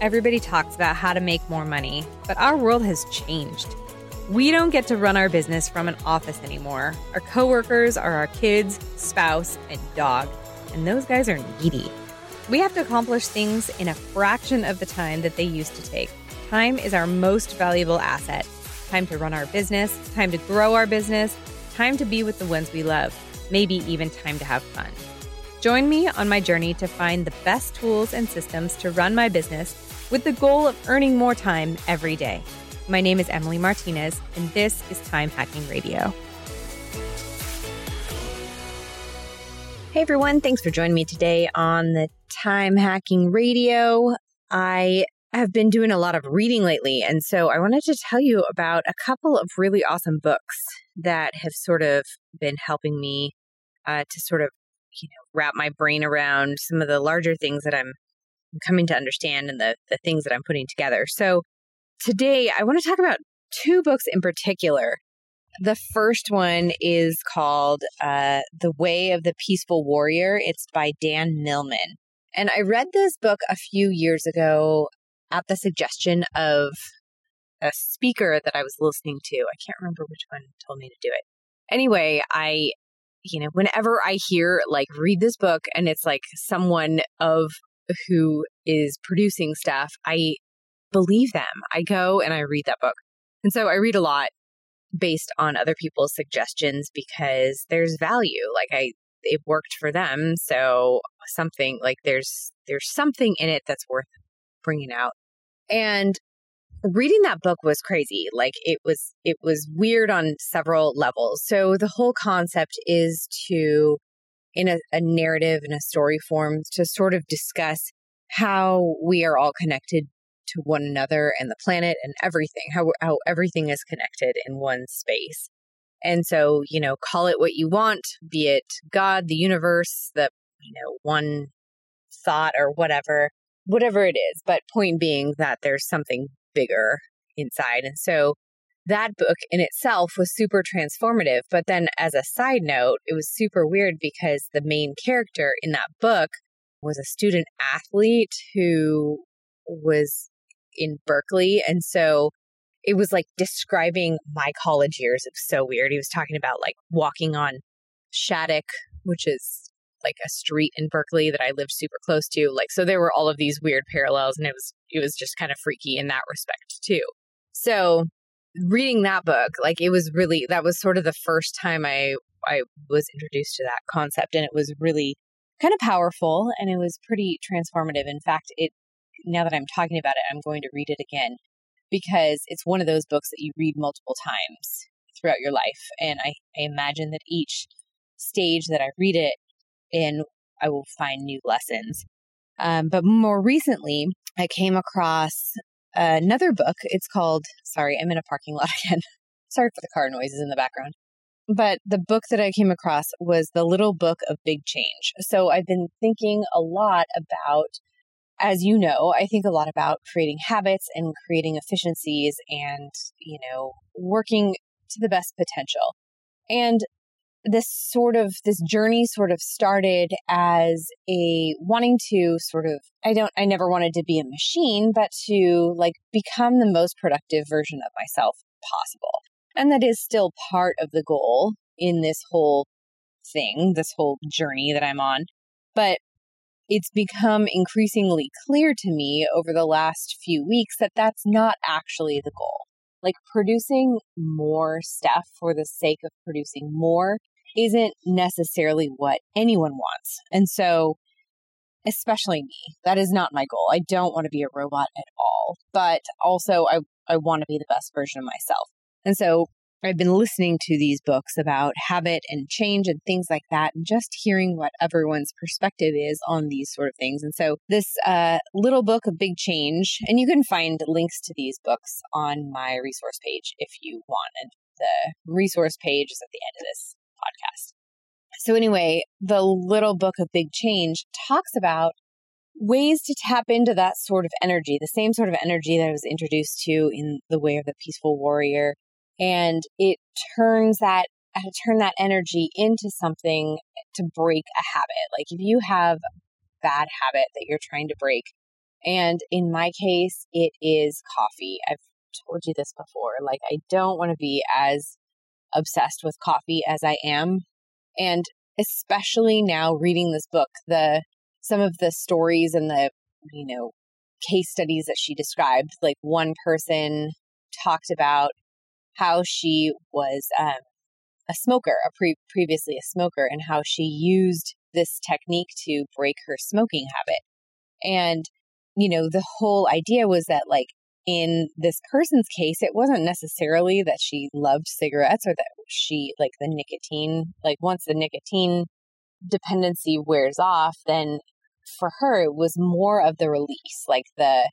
Everybody talks about how to make more money, but our world has changed. We don't get to run our business from an office anymore. Our coworkers are our kids, spouse, and dog, and those guys are needy. We have to accomplish things in a fraction of the time that they used to take. Time is our most valuable asset. Time to run our business, time to grow our business, time to be with the ones we love, maybe even time to have fun. Join me on my journey to find the best tools and systems to run my business with the goal of earning more time every day. My name is Emily Martinez, and this is Time Hacking Radio. Hey everyone, thanks for joining me today on the Time Hacking Radio. I have been doing a lot of reading lately, and so I wanted to tell you about a couple of really awesome books that have sort of been helping me uh, to sort of you know wrap my brain around some of the larger things that I'm coming to understand and the the things that I'm putting together. So today I want to talk about two books in particular. The first one is called uh, The Way of the Peaceful Warrior. It's by Dan Millman. And I read this book a few years ago at the suggestion of a speaker that I was listening to. I can't remember which one told me to do it. Anyway, I you know, whenever I hear like read this book and it's like someone of who is producing stuff, I believe them. I go and I read that book. And so I read a lot based on other people's suggestions because there's value. Like I it worked for them, so something like there's there's something in it that's worth bringing out. And reading that book was crazy like it was it was weird on several levels so the whole concept is to in a, a narrative and a story form to sort of discuss how we are all connected to one another and the planet and everything how how everything is connected in one space and so you know call it what you want be it god the universe the you know one thought or whatever whatever it is but point being that there's something bigger inside. And so that book in itself was super transformative. But then, as a side note, it was super weird because the main character in that book was a student athlete who was in Berkeley. And so it was like describing my college years. It was so weird. He was talking about like walking on Shattuck, which is like a street in Berkeley that I lived super close to. Like, so there were all of these weird parallels, and it was it was just kind of freaky in that respect too. So reading that book, like it was really that was sort of the first time I I was introduced to that concept, and it was really kind of powerful, and it was pretty transformative. In fact, it now that I'm talking about it, I'm going to read it again because it's one of those books that you read multiple times throughout your life, and I, I imagine that each stage that I read it in I will find new lessons. Um, but more recently, I came across another book. It's called, sorry, I'm in a parking lot again. sorry for the car noises in the background. But the book that I came across was The Little Book of Big Change. So I've been thinking a lot about, as you know, I think a lot about creating habits and creating efficiencies and, you know, working to the best potential. And this sort of this journey sort of started as a wanting to sort of I don't I never wanted to be a machine but to like become the most productive version of myself possible. And that is still part of the goal in this whole thing, this whole journey that I'm on. But it's become increasingly clear to me over the last few weeks that that's not actually the goal. Like producing more stuff for the sake of producing more isn't necessarily what anyone wants. And so, especially me, that is not my goal. I don't want to be a robot at all, but also I, I want to be the best version of myself. And so I've been listening to these books about habit and change and things like that, and just hearing what everyone's perspective is on these sort of things. And so, this uh, little book of big change, and you can find links to these books on my resource page if you want. And the resource page is at the end of this podcast. So, anyway, the little book of big change talks about ways to tap into that sort of energy, the same sort of energy that I was introduced to in The Way of the Peaceful Warrior. And it turns that, uh, turn that energy into something to break a habit. Like if you have bad habit that you're trying to break, And in my case, it is coffee. I've told you this before. Like, I don't want to be as obsessed with coffee as I am. And especially now reading this book, the some of the stories and the, you know, case studies that she described, like one person talked about how she was um, a smoker, a pre- previously a smoker, and how she used this technique to break her smoking habit. And, you know, the whole idea was that, like, in this person's case, it wasn't necessarily that she loved cigarettes or that she, like, the nicotine, like, once the nicotine dependency wears off, then for her, it was more of the release, like the,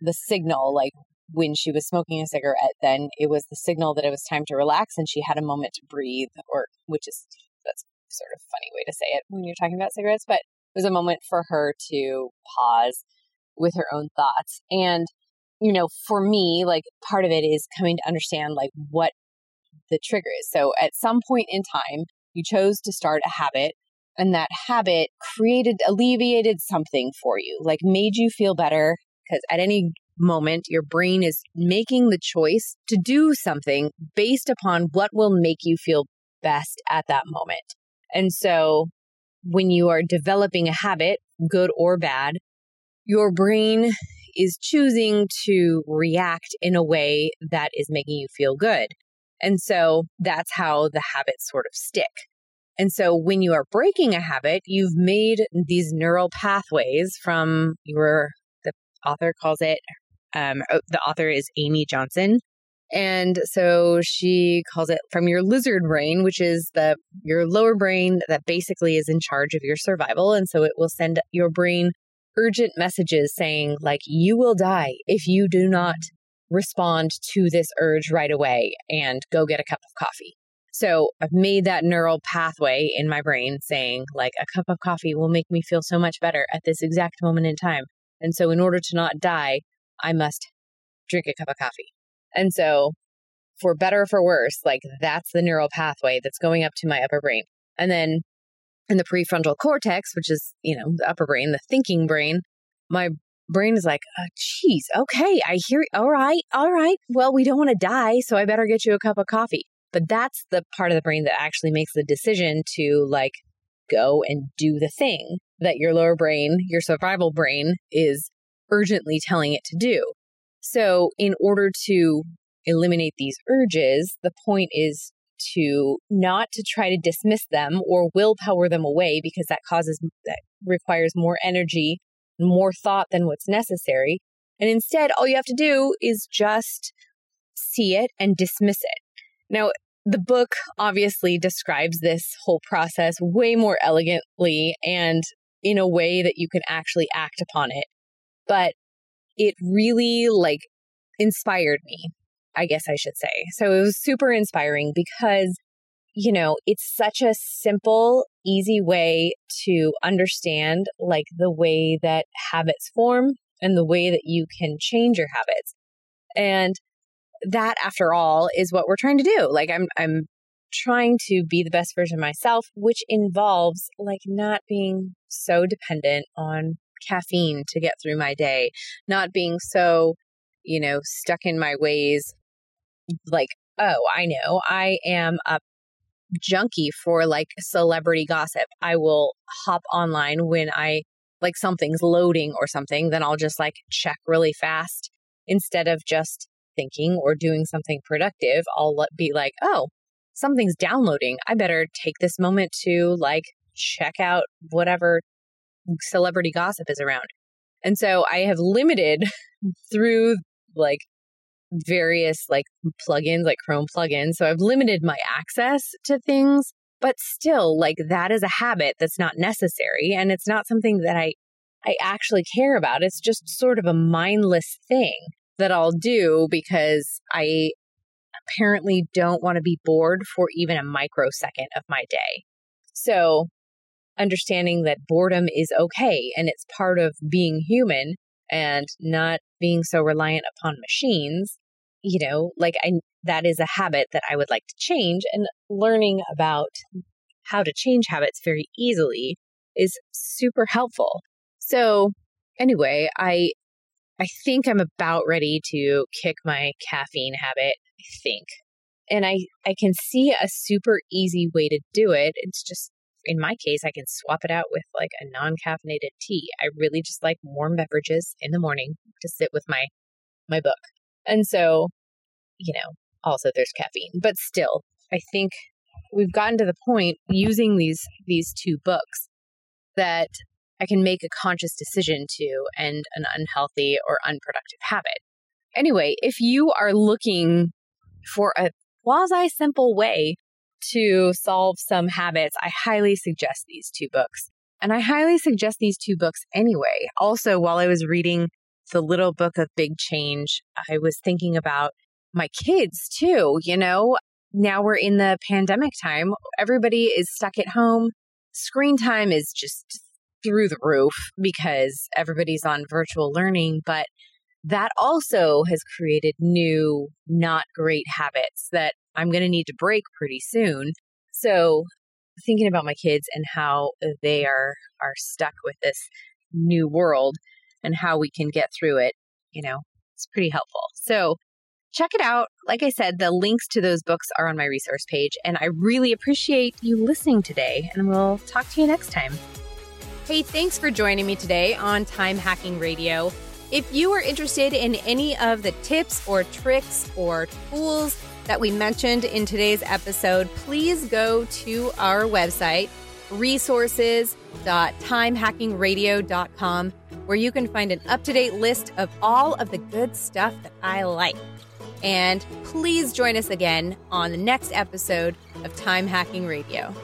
the signal, like when she was smoking a cigarette, then it was the signal that it was time to relax and she had a moment to breathe, or which is that's sort of funny way to say it when you're talking about cigarettes, but it was a moment for her to pause with her own thoughts. And, you know, for me, like part of it is coming to understand like what the trigger is. So at some point in time, you chose to start a habit and that habit created alleviated something for you like made you feel better because at any moment, your brain is making the choice to do something based upon what will make you feel best at that moment. And so when you are developing a habit, good or bad, your brain is choosing to react in a way that is making you feel good. And so that's how the habits sort of stick. And so when you are breaking a habit, you've made these neural pathways from your, the author calls it um, the author is Amy Johnson. And so she calls it from your lizard brain, which is the your lower brain that basically is in charge of your survival. And so it will send your brain urgent messages saying, like, you will die if you do not respond to this urge right away and go get a cup of coffee. So I've made that neural pathway in my brain saying, like, a cup of coffee will make me feel so much better at this exact moment in time. And so, in order to not die, I must drink a cup of coffee. And so, for better or for worse, like that's the neural pathway that's going up to my upper brain. And then in the prefrontal cortex, which is, you know, the upper brain, the thinking brain, my brain is like, oh, geez, okay, I hear, all right, all right. Well, we don't want to die, so I better get you a cup of coffee. But that's the part of the brain that actually makes the decision to like go and do the thing that your lower brain, your survival brain is urgently telling it to do. So, in order to eliminate these urges, the point is to not to try to dismiss them or willpower them away because that causes that requires more energy, more thought than what's necessary. And instead, all you have to do is just see it and dismiss it. Now, the book obviously describes this whole process way more elegantly and in a way that you can actually act upon it but it really like inspired me, I guess I should say. So it was super inspiring because, you know, it's such a simple, easy way to understand like the way that habits form and the way that you can change your habits. And that after all is what we're trying to do. Like I'm I'm trying to be the best version of myself, which involves like not being so dependent on caffeine to get through my day, not being so, you know, stuck in my ways. Like, oh, I know, I am a junkie for like celebrity gossip. I will hop online when I like something's loading or something, then I'll just like check really fast instead of just thinking or doing something productive. I'll be like, oh, something's downloading. I better take this moment to like check out whatever celebrity gossip is around. And so I have limited through like various like plugins, like Chrome plugins. So I've limited my access to things, but still like that is a habit that's not necessary and it's not something that I I actually care about. It's just sort of a mindless thing that I'll do because I apparently don't want to be bored for even a microsecond of my day. So understanding that boredom is okay and it's part of being human and not being so reliant upon machines you know like i that is a habit that i would like to change and learning about how to change habits very easily is super helpful so Anyway, I I think I'm about ready to kick my caffeine habit. I think. And I I can see a super easy way to do it. It's just in my case, I can swap it out with like a non caffeinated tea. I really just like warm beverages in the morning to sit with my my book. And so, you know, also there's caffeine, but still, I think we've gotten to the point using these these two books that I can make a conscious decision to end an unhealthy or unproductive habit. Anyway, if you are looking for a quasi simple way to solve some habits, I highly suggest these two books. And I highly suggest these two books anyway. Also, while I was reading the little book of big change, I was thinking about my kids too. You know, now we're in the pandemic time, everybody is stuck at home. Screen time is just through the roof because everybody's on virtual learning. But that also has created new, not great habits that I'm going to need to break pretty soon. So, thinking about my kids and how they are are stuck with this new world and how we can get through it, you know, it's pretty helpful. So, check it out. Like I said, the links to those books are on my resource page, and I really appreciate you listening today, and we'll talk to you next time. Hey, thanks for joining me today on Time Hacking Radio. If you are interested in any of the tips or tricks or tools that we mentioned in today's episode, please go to our website, resources.timehackingradio.com, where you can find an up to date list of all of the good stuff that I like. And please join us again on the next episode of Time Hacking Radio.